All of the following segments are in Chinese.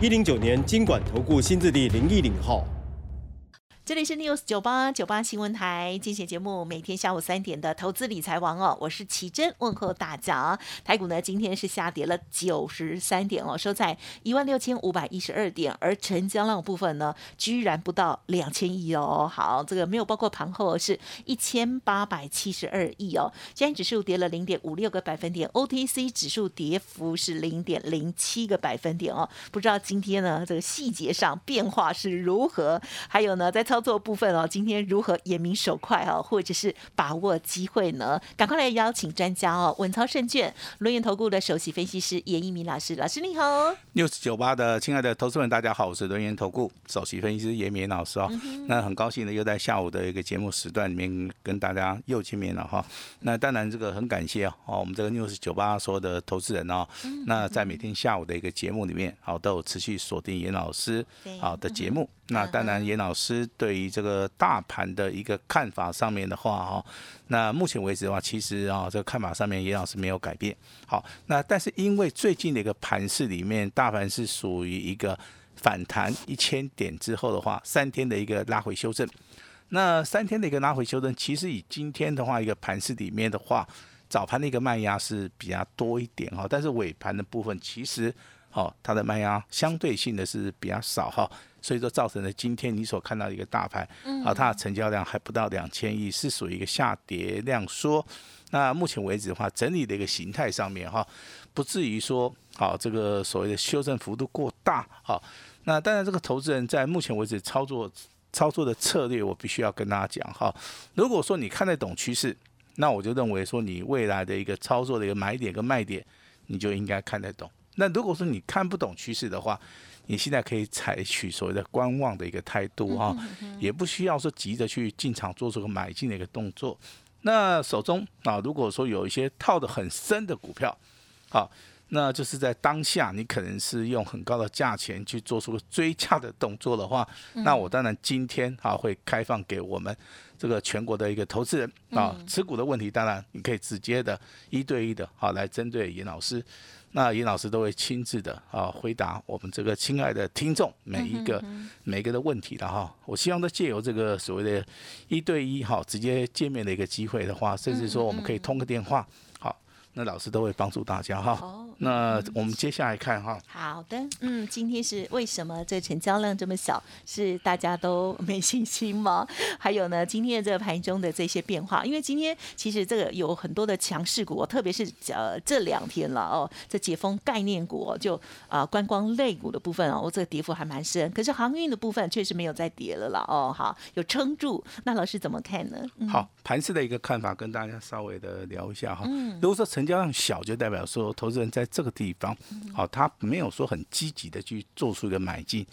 一零九年经管投顾新字第零一零号。这里是 News 九八九八新闻台，精选节目，每天下午三点的投资理财王哦，我是奇珍，问候大家。台股呢今天是下跌了九十三点哦，收在一万六千五百一十二点，而成交量部分呢，居然不到两千亿哦。好，这个没有包括盘后是一千八百七十二亿哦。今天指数跌了零点五六个百分点，OTC 指数跌幅是零点零七个百分点哦。不知道今天呢这个细节上变化是如何？还有呢在作部分哦，今天如何眼明手快哦，或者是把握机会呢？赶快来邀请专家哦，稳操胜券，轮研投顾的首席分析师严一鸣老师，老师你好。六十九八的亲爱的投资们，大家好，我是轮研投顾首席分析师严明老师哦。那很高兴呢又在下午的一个节目时段里面跟大家又见面了哈。那当然这个很感谢哦，我们这个六十九八所有的投资人哦，那在每天下午的一个节目里面，好都有持续锁定严老师好的节目。那当然，严老师对于这个大盘的一个看法上面的话，哈，那目前为止的话，其实啊，这个看法上面严老师没有改变。好，那但是因为最近的一个盘市里面，大盘是属于一个反弹一千点之后的话，三天的一个拉回修正。那三天的一个拉回修正，其实以今天的话，一个盘市里面的话，早盘的一个卖压是比较多一点哈，但是尾盘的部分其实，哦，它的卖压相对性的是比较少哈。所以说造成了今天你所看到的一个大盘，啊，它的成交量还不到两千亿，是属于一个下跌量缩。那目前为止的话，整理的一个形态上面哈，不至于说，好这个所谓的修正幅度过大，好。那当然这个投资人在目前为止操作操作的策略，我必须要跟大家讲哈。如果说你看得懂趋势，那我就认为说你未来的一个操作的一个买点跟卖点，你就应该看得懂。那如果说你看不懂趋势的话，你现在可以采取所谓的观望的一个态度哈，也不需要说急着去进场做出个买进的一个动作。那手中啊，如果说有一些套的很深的股票，好，那就是在当下你可能是用很高的价钱去做出个追价的动作的话，那我当然今天啊会开放给我们这个全国的一个投资人啊，持股的问题，当然你可以直接的一对一的好来针对严老师。那尹老师都会亲自的啊回答我们这个亲爱的听众每一个每一个的问题的哈。我希望都借由这个所谓的一对一哈直接见面的一个机会的话，甚至说我们可以通个电话，好，那老师都会帮助大家哈。那我们接下来看哈。好的，嗯，今天是为什么这成交量这么小？是大家都没信心吗？还有呢，今天的这个盘中的这些变化，因为今天其实这个有很多的强势股，特别是呃这两天了哦，这解封概念股就啊观光类股的部分哦，我这个跌幅还蛮深。可是航运的部分确实没有再跌了啦哦，好有撑住。那老师怎么看呢？好，盘市的一个看法跟大家稍微的聊一下哈。嗯如果说成交量小，就代表说投资人在这个地方，好，他没有说很积极的去做出一个买进。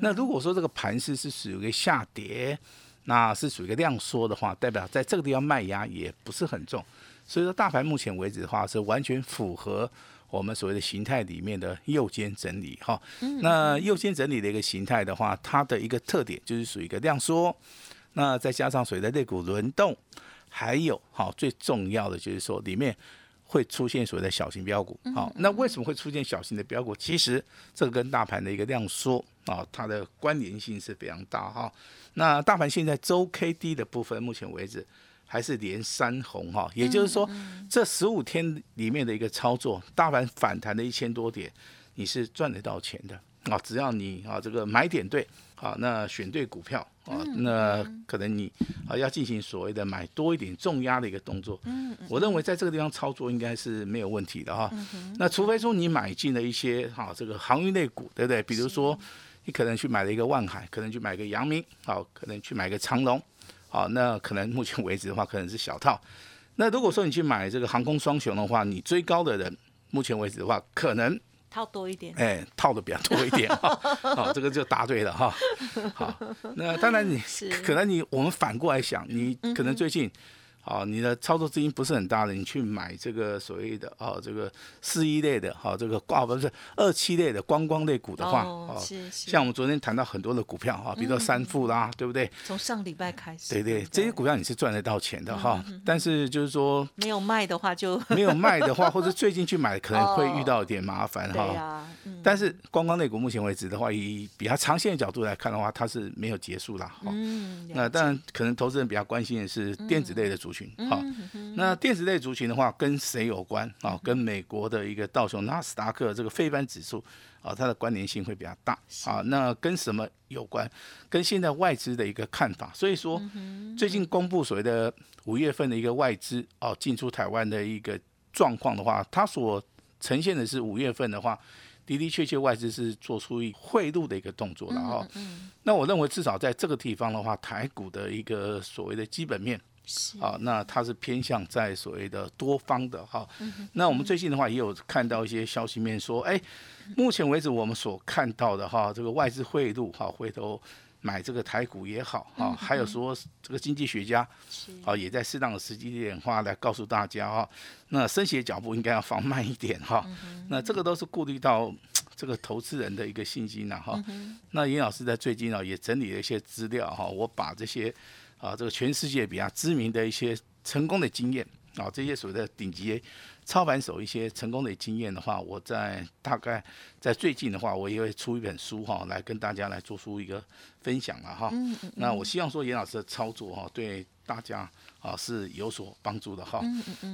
那如果说这个盘势是属于一个下跌，那是属于一个量缩的话，代表在这个地方卖压也不是很重。所以说，大盘目前为止的话，是完全符合我们所谓的形态里面的右肩整理哈。那右肩整理的一个形态的话，它的一个特点就是属于一个量缩，那再加上所谓的肋骨轮动，还有好最重要的就是说里面。会出现所谓的小型标股，好，那为什么会出现小型的标股？其实这个跟大盘的一个量缩啊，它的关联性是非常大哈。那大盘现在周 K D 的部分，目前为止还是连三红哈，也就是说这十五天里面的一个操作，大盘反弹的一千多点，你是赚得到钱的啊，只要你啊这个买点对。啊，那选对股票啊，那可能你啊要进行所谓的买多一点重压的一个动作。嗯，我认为在这个地方操作应该是没有问题的哈。那除非说你买进了一些哈这个航运类股，对不对？比如说你可能去买了一个万海，可能去买个阳明，好，可能去买个长隆，好，那可能目前为止的话可能是小套。那如果说你去买这个航空双雄的话，你追高的人，目前为止的话可能套多一点。哎，套的比较多一点 哈，好，这个就答对了哈。好，那当然你可能你我们反过来想，你可能最近。啊，你的操作资金不是很大的，你去买这个所谓的哦，这个四一类的，哈，这个挂不是二七类的观光类股的话，哦是是像我们昨天谈到很多的股票哈，比如说三富啦，对不对？从上礼拜开始，对对，这些股票你是赚得到钱的哈，但是就是说没有卖的话就没有卖的话，或者 最近去买可能会遇到一点麻烦对哈。呀，嗯但是观光类股目前为止的话，以比较长线的角度来看的话，它是没有结束啦。哈。嗯，那当然，可能投资人比较关心的是电子类的族群。好、嗯那电子类族群的话，跟谁有关啊？跟美国的一个道琼纳斯达克这个非班指数啊，它的关联性会比较大啊。那跟什么有关？跟现在外资的一个看法。所以说，最近公布所谓的五月份的一个外资哦进出台湾的一个状况的话，它所呈现的是五月份的话。的的确确，外资是做出一汇入的一个动作了哈、那我认为至少在这个地方的话，台股的一个所谓的基本面是啊，那它是偏向在所谓的多方的哈。那我们最近的话也有看到一些消息面说，哎，目前为止我们所看到的哈，这个外资汇入哈，回头买这个台股也好哈，还有说这个经济学家是啊也在适当的时机点话来告诉大家哈，那升息的脚步应该要放慢一点哈。那这个都是顾虑到。这个投资人的一个信心呐、哈、那严老师在最近啊也整理了一些资料哈，我把这些啊这个全世界比较知名的一些成功的经验啊，这些所谓的顶级操盘手一些成功的经验的话，我在大概在最近的话，我也会出一本书哈，来跟大家来做出一个分享了哈。那我希望说严老师的操作哈，对大家啊是有所帮助的哈。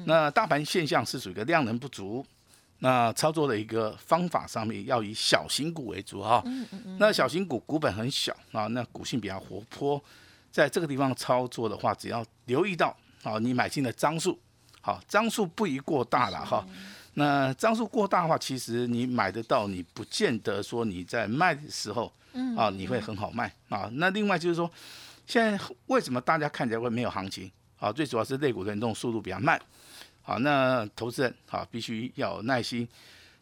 那大盘现象是属于一个量能不足。那操作的一个方法上面要以小型股为主哈，那小型股股本很小啊，那股性比较活泼，在这个地方操作的话，只要留意到啊，你买进的张数，好，张数不宜过大了哈。那张数过大的话，其实你买得到，你不见得说你在卖的时候，啊，你会很好卖啊。那另外就是说，现在为什么大家看起来会没有行情啊？最主要是类股轮动速度比较慢。好，那投资人啊必须要有耐心，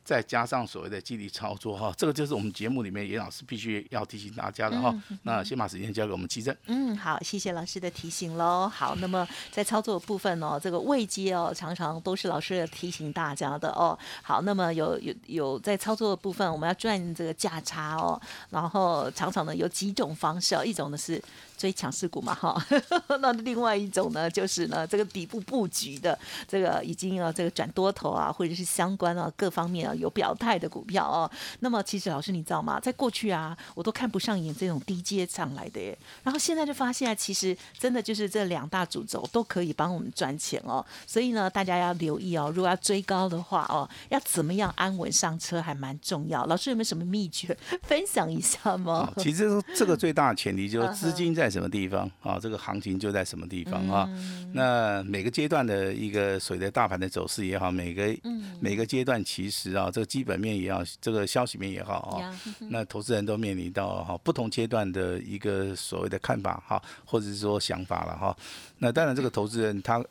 再加上所谓的激励操作哈，这个就是我们节目里面严老师必须要提醒大家的哈。那先把时间交给我们奇珍。嗯，好，谢谢老师的提醒喽。好，那么在操作部分哦，这个位阶哦，常常都是老师提醒大家的哦。好，那么有有有在操作的部分，我们要赚这个价差哦。然后常常呢有几种方式哦，一种呢是追强势股嘛哈，那另外一种呢就是呢这个底部布局的这个已经啊这个转多头啊，或者是相关啊各方面啊有表态的股票哦。那么其实老师你知道吗？在过去啊，我都看不上眼这种低阶上来的耶。然后现在就发现啊，其实真的就是这两大主轴都可以帮我们赚钱哦。所以呢，大家要留意哦，如果要追高的话哦，要怎么样安稳上车还蛮重要。老师有没有什么秘诀分享一下吗啊？其实这个最大的前提就是 资金在什么地方啊，这个行情就在什么地方啊。那每个阶段的一个所谓的大盘的走势也好，每个每个阶段其实啊，这个基本面也好，这个消息面也好啊呀，那投资人都面临到哈不同阶段的一个所谓的看法哈，或者是说想法了哈。那当然，这个投资人他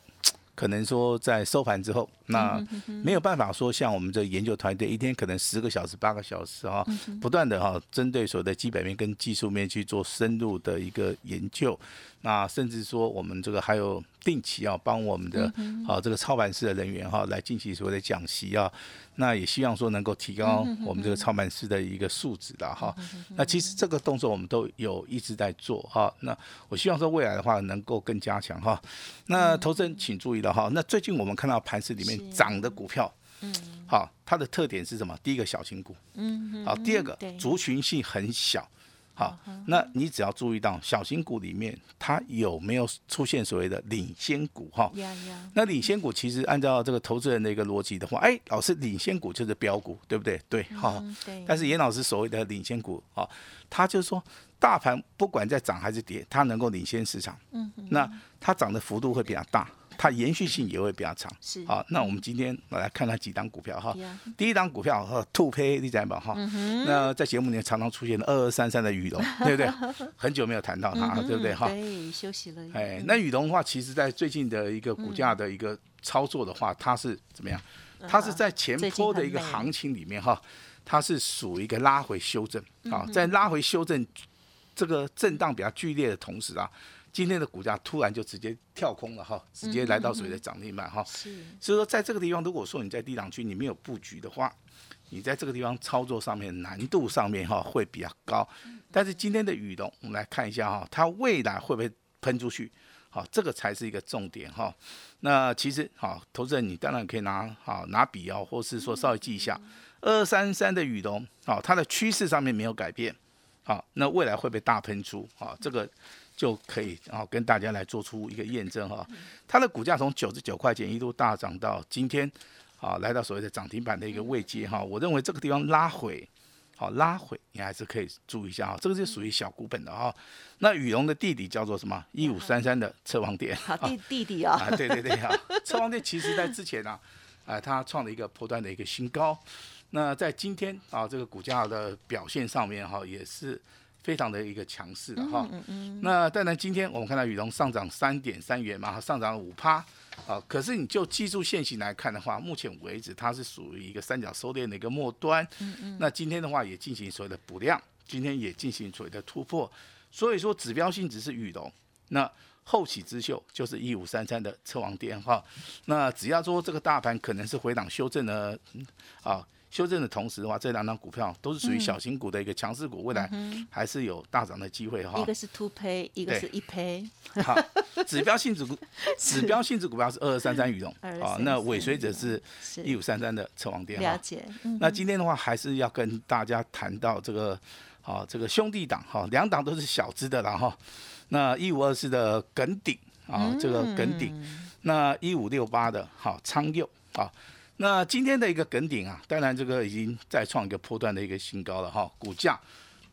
可能说在收盘之后，那没有办法说像我们这研究团队一天可能十个小时、八个小时啊，不断的哈针对所谓的基本面跟技术面去做深入的一个研究。那甚至说我们这个还有定期啊，帮我们的啊这个操盘师的人员哈来进行所谓的讲习啊，那也希望说能够提高我们这个操盘师的一个素质的哈。那其实这个动作我们都有一直在做哈。那我希望说未来的话能够更加强哈。那投资人请注意了哈。那最近我们看到盘市里面涨的股票，嗯，好，它的特点是什么？第一个小型股，嗯，好，第二个族群性很小。好，那你只要注意到小型股里面它有没有出现所谓的领先股哈？那领先股其实按照这个投资人的一个逻辑的话，哎，老师领先股就是标股，对不对？对，好、嗯对，但是严老师所谓的领先股啊，他就是说大盘不管在涨还是跌，它能够领先市场，嗯，那它涨的幅度会比较大，它延续性也会比较长。是好，那我们今天来看看几档股票哈。第一档股票哈，兔胚你知道哈？那在节目里面常常出现的二二三三的羽绒，对不对？很久没有谈到它，对不对哈？对，休息了。哎，那羽绒的话，其实在最近的一个股价的一个操作的话，它是怎么样？它是在前坡的一个行情里面哈，它是属于一个拉回修正啊，在拉回修正这个震荡比较剧烈的同时啊，今天的股价突然就直接跳空了哈，直接来到所谓的涨停板哈。是，所以说在这个地方，如果说你在低档区你没有布局的话，你在这个地方操作上面难度上面哈会比较高。但是今天的雨龙，我们来看一下哈，它未来会不会喷出去？好，这个才是一个重点哈。那其实好，投资人你当然可以拿好拿笔哦，或是说稍微记一下，二三三的雨龙，好，它的趋势上面没有改变，好，那未来会不会大喷出？啊，这个就可以啊跟大家来做出一个验证哈。它的股价从九十九块钱一度大涨到今天，啊，来到所谓的涨停板的一个位阶哈。我认为这个地方拉回。好拉回，你还是可以注意一下啊，这个是属于小股本的哈。那羽绒的弟弟叫做什么？一五三三的车王店。好弟弟弟啊。啊，对对对 啊，车王店其实在之前啊，啊，它创了一个破断的一个新高。那在今天啊，这个股价的表现上面哈，也是非常的一个强势的哈。嗯嗯。那当然，今天我们看到羽绒上涨三点三元嘛，上涨了五趴。啊，可是你就技术线型来看的话，目前为止它是属于一个三角收敛的一个末端。那今天的话也进行所谓的补量，今天也进行所谓的突破，所以说指标性只是羽龙，那后起之秀就是一五三三的车王电哈。那只要说这个大盘可能是回档修正的，啊。修正的同时的话，这两张股票都是属于小型股的一个强势股，未来还是有大涨的机会哈。一个是 two pay，一个是一 pay。好，指标性质股，指标性质股票是二二三三羽绒啊，那尾随者是一五三三的车王电。了解。那今天的话，还是要跟大家谈到这个，好，这个兄弟党哈，两档都是小资的了哈。那一五二四的耿鼎啊，这个耿鼎，那一五六八的好昌佑啊。那今天的一个梗顶啊，当然这个已经再创一个波段的一个新高了哈，股价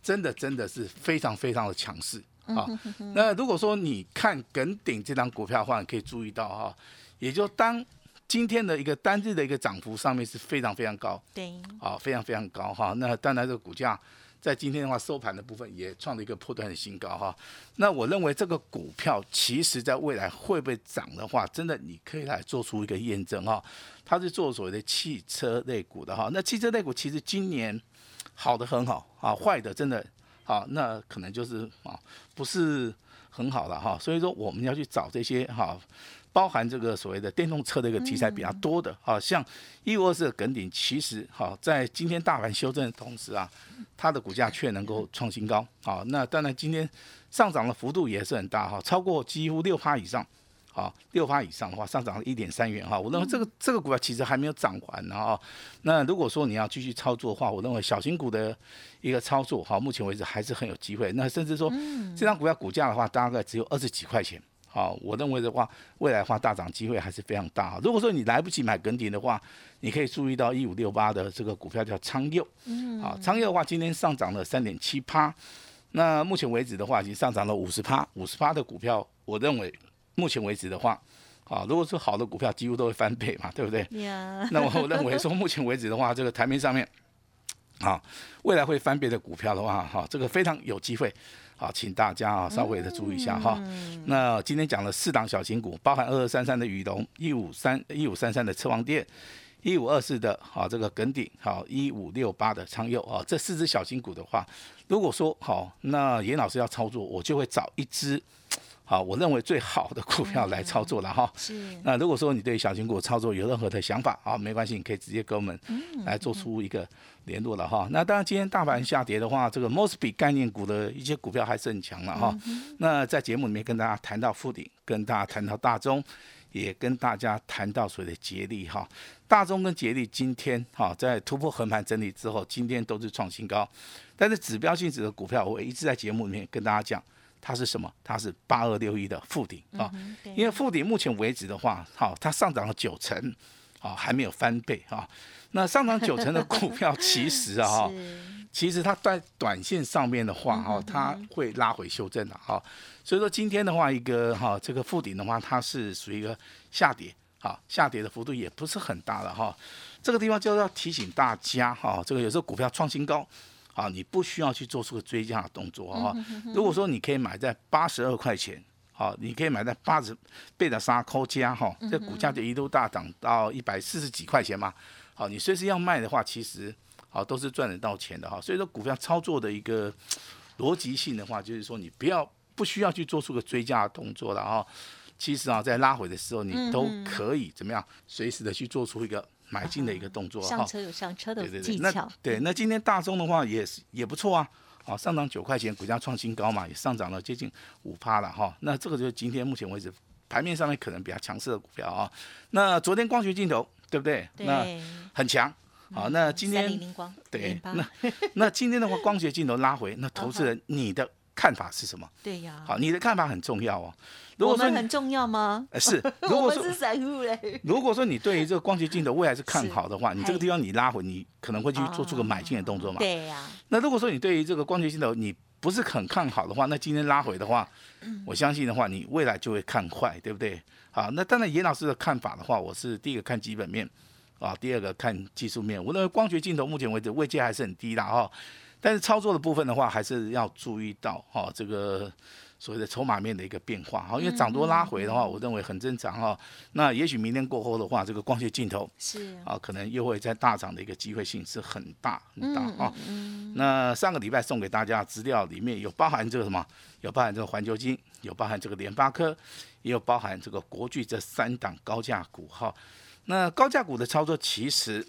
真的真的是非常非常的强势啊。那如果说你看梗顶这张股票的话，你可以注意到哈，也就当今天的一个单日的一个涨幅上面是非常非常高，对，啊非常非常高哈。那当然这个股价。在今天的话，收盘的部分也创了一个破断的新高哈。那我认为这个股票其实在未来会不会涨的话，真的你可以来做出一个验证哈。它是做所谓的汽车类股的哈。那汽车类股其实今年好的很好啊，坏的真的啊，那可能就是啊不是很好了哈。所以说我们要去找这些哈。包含这个所谓的电动车的一个题材比较多的啊，像一五二四的梗顶，其实哈在今天大盘修正的同时啊，它的股价却能够创新高啊。那当然今天上涨的幅度也是很大哈，超过几乎六趴以上，啊六趴以上的话上涨了一点三元哈。我认为这个这个股票其实还没有涨完啊。那如果说你要继续操作的话，我认为小型股的一个操作哈，目前为止还是很有机会。那甚至说这张股票股价的话，大概只有二十几块钱。好，我认为的话，未来的话大涨机会还是非常大。如果说你来不及买梗顶的话，你可以注意到一五六八的这个股票叫昌佑。嗯。好，昌佑的话今天上涨了三点七趴，那目前为止的话已经上涨了五十趴，五十趴的股票，我认为目前为止的话，啊，如果说好的股票几乎都会翻倍嘛，对不对？那我认为说目前为止的话，这个台面上面，啊，未来会翻倍的股票的话，哈，这个非常有机会。好，请大家啊稍微的注意一下哈。那今天讲了四档小型股，包含二二三三的宇龙，一五三一五三三的车王店，一五二四的好这个耿鼎，好一五六八的昌佑啊，这四只小型股的话，如果说好，那严老师要操作，我就会找一只。好，我认为最好的股票来操作了哈。是。那如果说你对小型股操作有任何的想法，啊，没关系，你可以直接跟我们来做出一个联络了哈。那当然，今天大盘下跌的话，这个 Mosby 概念股的一些股票还是很强了哈。那在节目里面跟大家谈到富鼎，跟大家谈到大中，也跟大家谈到所谓的捷力哈。大中跟捷力今天哈在突破横盘整理之后，今天都是创新高。但是指标性质的股票，我一直在节目里面跟大家讲。它是什么？它是八二六一的附顶啊，因为附顶目前为止的话，好，它上涨了九成，啊，还没有翻倍啊。那上涨九成的股票，其实啊，其实它在短线上面的话，哈，它会拉回修正的哈。所以说今天的话，一个哈，这个附顶的话，它是属于一个下跌，好，下跌的幅度也不是很大的哈。这个地方就要提醒大家哈，这个有时候股票创新高。啊，你不需要去做出个追加的动作啊。如果说你可以买在八十二块钱，好，你可以买在八十倍的沙扣加哈，这股价就一度大涨到一百四十几块钱嘛。好，你随时要卖的话，其实好都是赚得到钱的哈。所以说股票操作的一个逻辑性的话，就是说你不要不需要去做出个追加的动作了哈。其实啊，在拉回的时候，你都可以怎么样，随时的去做出一个买进的一个动作哈。上车有上车的对对技对，巧那，对，那今天大中的话也是也不错啊，啊，上涨九块钱，股价创新高嘛，也上涨了接近五趴了哈。那这个就是今天目前为止盘面上面可能比较强势的股票啊。那昨天光学镜头对不对？那对，很强。好，那今天对，那那今天的话，光学镜头拉回，那投资人 你的看法是什么？对呀，好，你的看法很重要哦。如果说我们很重要吗？呃是，如我果是散户嘞，如果说你对于这个光学镜头未来是看好的话，你这个地方你拉回，你可能会去做出个买进的动作嘛。对呀，那如果说你对于这个光学镜头你不是很看好的话，那今天拉回的话，嗯我相信的话，你未来就会看坏，对不对？好，那当然严老师的看法的话，我是第一个看基本面，啊，第二个看技术面。我认为光学镜头目前为止位阶还是很低的哈，但是操作的部分的话，还是要注意到哈这个。所谓的筹码面的一个变化哈，因为涨多拉回的话，我认为很正常哈。那也许明天过后的话，这个光学镜头是，啊，可能又会在大涨的一个机会性是很大很大嗯啊。那上个礼拜送给大家的资料里面有包含这个什么？有包含这个环球金，有包含这个联发科，也有包含这个国巨这三档高价股哈。那高价股的操作其实。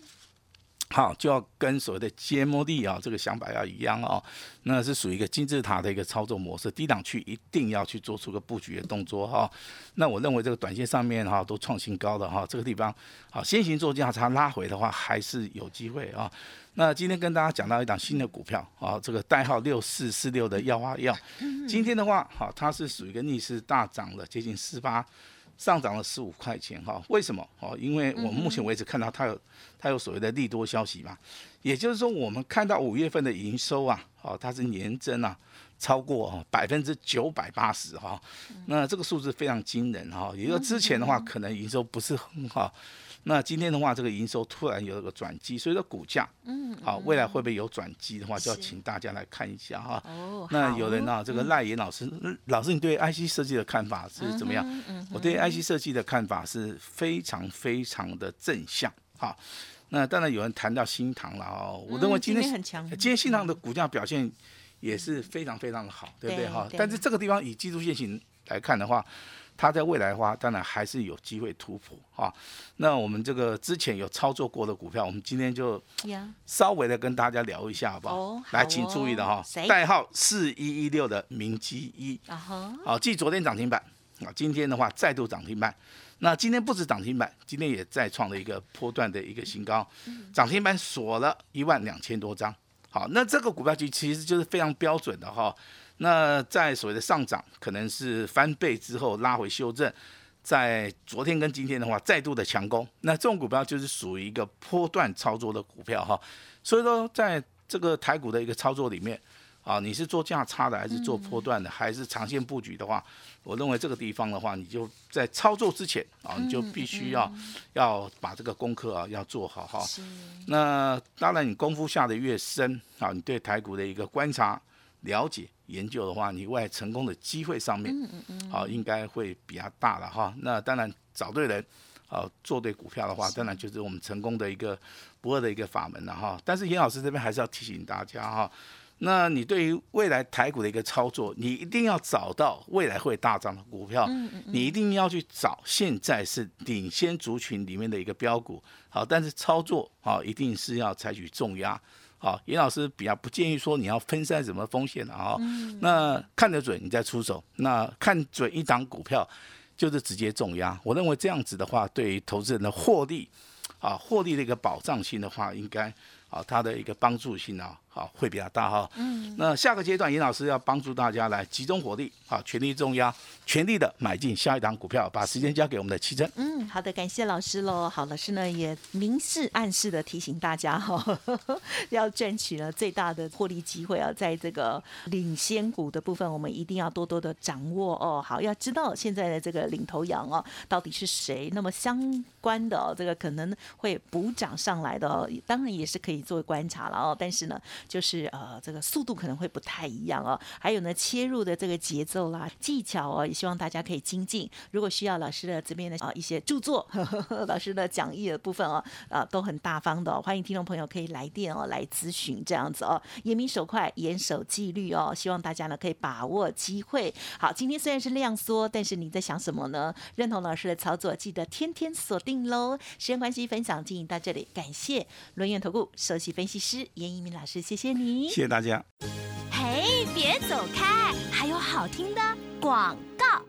好，就要跟所谓的揭摩利啊这个想法要一样哦，那是属于一个金字塔的一个操作模式，低档区一定要去做出个布局的动作哈、那我认为这个短线上面哈、都创新高的哈、这个地方好先行做价差拉回的话还是有机会啊。那今天跟大家讲到一档新的股票啊，这个代号六四四六的药花药，今天的话好，它是属于一个逆势大涨了接近四八。上涨了十五块钱哈，为什么？哦，因为我们目前为止看到它有它有所谓的利多消息嘛，也就是说我们看到五月份的营收啊，哦，它是年增啊，超过百分之九百八十哈，那这个数字非常惊人哈，也就之前的话可能营收不是很好，那今天的话这个营收突然有了个转机，所以说股价，嗯，好，未来会不会有转机的话，就要请大家来看一下哈。哦，那有人啊，这个赖岩老师，嗯老师，你对 IC 设计的看法是怎么样？嗯我对 IC 设计的看法是非常非常的正向。哈，那当然有人谈到新塘了哦，我认为嗯今天,、今天很强今天新塘的股价表现也是非常非常的好，对不对哈？但是这个地方以技术线型来看的话，它在未来的话，当然还是有机会突破哈。那我们这个之前有操作过的股票，我们今天就，稍微的跟大家聊一下，好不好？来，请注意的哈谁，代号四一一六的明基一，好，继昨天涨停板，啊，今天的话再度涨停板。那今天不止涨停板，今天也再创了一个波段的一个新高，涨停板锁了一万两千多张。好，那这个股票就其实就是非常标准的哈。那在所谓的上涨，可能是翻倍之后拉回修正，在昨天跟今天的话，再度的强攻。那这种股票就是属于一个波段操作的股票哈。所以说，在这个台股的一个操作里面，啊，你是做价差的，还是做波段的，还是长线布局的话，我认为这个地方的话，你就在操作之前啊，你就必须要、要把这个功课啊要做好哈。那当然，你功夫下的越深啊，你对台股的一个观察、了解、研究的话，你未来成功的机会上面，啊，应该会比较大了哈。那当然，找对人，啊，做对股票的话，当然就是我们成功的一个不二的一个法门了哈。但是严老师这边还是要提醒大家哈。那你对于未来台股的一个操作，你一定要找到未来会大涨的股票，你一定要去找现在是领先族群里面的一个标股。好，但是操作啊，一定是要采取重压。好，严老师比较不建议说你要分散什么风险的啊。那看得准你再出手，那看准一档股票就是直接重压。我认为这样子的话，对于投资人的获利啊，获利的一个保障性的话，应该啊，它的一个帮助性啊，好会比较大哈。嗯。那下个阶段，严老师要帮助大家来集中火力，啊，全力重压，全力的买进下一档股票，把时间交给我们的奇珍。嗯，好的，感谢老师喽。好，老师呢也明示暗示的提醒大家哈、要赚取了最大的获利机会啊，在这个领先股的部分，我们一定要多多的掌握哦。好，要知道现在的这个领头羊哦到底是谁，那么相关的哦，这个可能会补涨上来的哦，当然也是可以做观察了哦。但是呢，就是呃这个速度可能会不太一样哦。还有呢，切入的这个节奏啦、技巧哦，也希望大家可以精进。如果需要老师的这边的啊一些著作、呵 呵老师的讲义的部分哦，啊都很大方的，欢迎听众朋友可以来电哦来咨询这样子哦。严明手快，严守纪律哦，希望大家呢可以把握机会。好，今天虽然是量缩，但是你在想什么呢？认同老师的操作，记得天天锁定喽。时间关系，分享进行到这里，感谢轮源投顾首席分析师严一鸣老师，谢谢你，谢谢大家。嘿，别走开，还有好听的广告。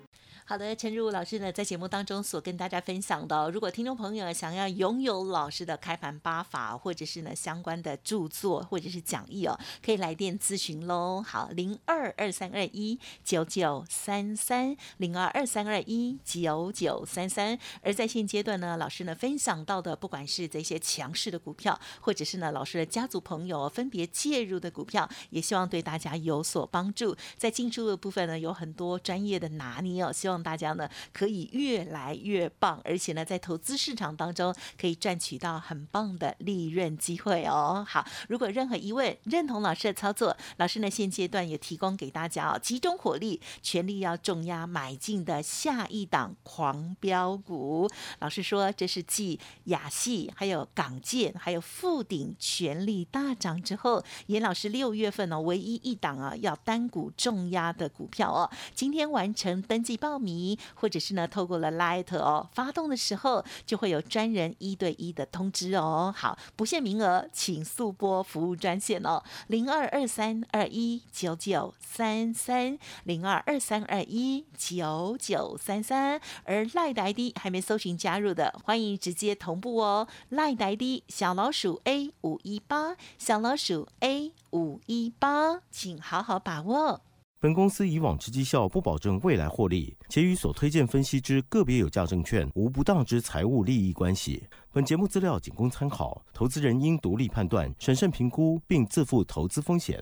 好的，陈如老师呢，在节目当中所跟大家分享的，如果听众朋友想要拥有老师的开盘八法，或者是呢相关的著作或者是讲义哦，可以来电咨询喽。好，零二二三二一九九三三，零二二三二一九九三三。而在现阶段呢，老师呢分享到的，不管是这些强势的股票，或者是呢老师的家族朋友分别介入的股票，也希望对大家有所帮助。在进出的部分呢，有很多专业的拿捏哦，希望。大家呢可以越来越棒，而且呢在投资市场当中可以赚取到很棒的利润机会哦。好，如果任何疑问，认同老师的操作，老师呢现阶段也提供给大家哦，集中火力，全力要重压买进的下一档狂飙股。老师说这是继亚系、还有港建、还有富鼎全力大涨之后，严老师六月份呢唯一一档啊要单股重压的股票哦，今天完成登记报名。或者是呢，透过了 Light 哦，发动的时候就会有专人一对一的通知哦。好，不限名额，请速拨服务专线哦，零二二三二一九九三三零二二三二一九九三三。而赖呆 ID 还没搜寻加入的，欢迎直接同步哦。赖呆 ID 小老鼠 A 五一八，小老鼠 A 五一八，请好好把握。本公司以往之绩效不保证未来获利，且与所推荐分析之个别有价证券无不当之财务利益关系。本节目资料仅供参考，投资人应独立判断、审慎评估，并自负投资风险。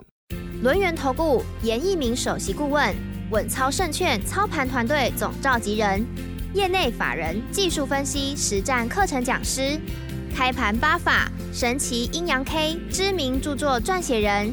轮源投顾严一鸣首席顾问，稳操胜券操盘团队总召集人，业内法人技术分析实战课程讲师，开盘八法神奇阴阳 K 知名著作撰写人。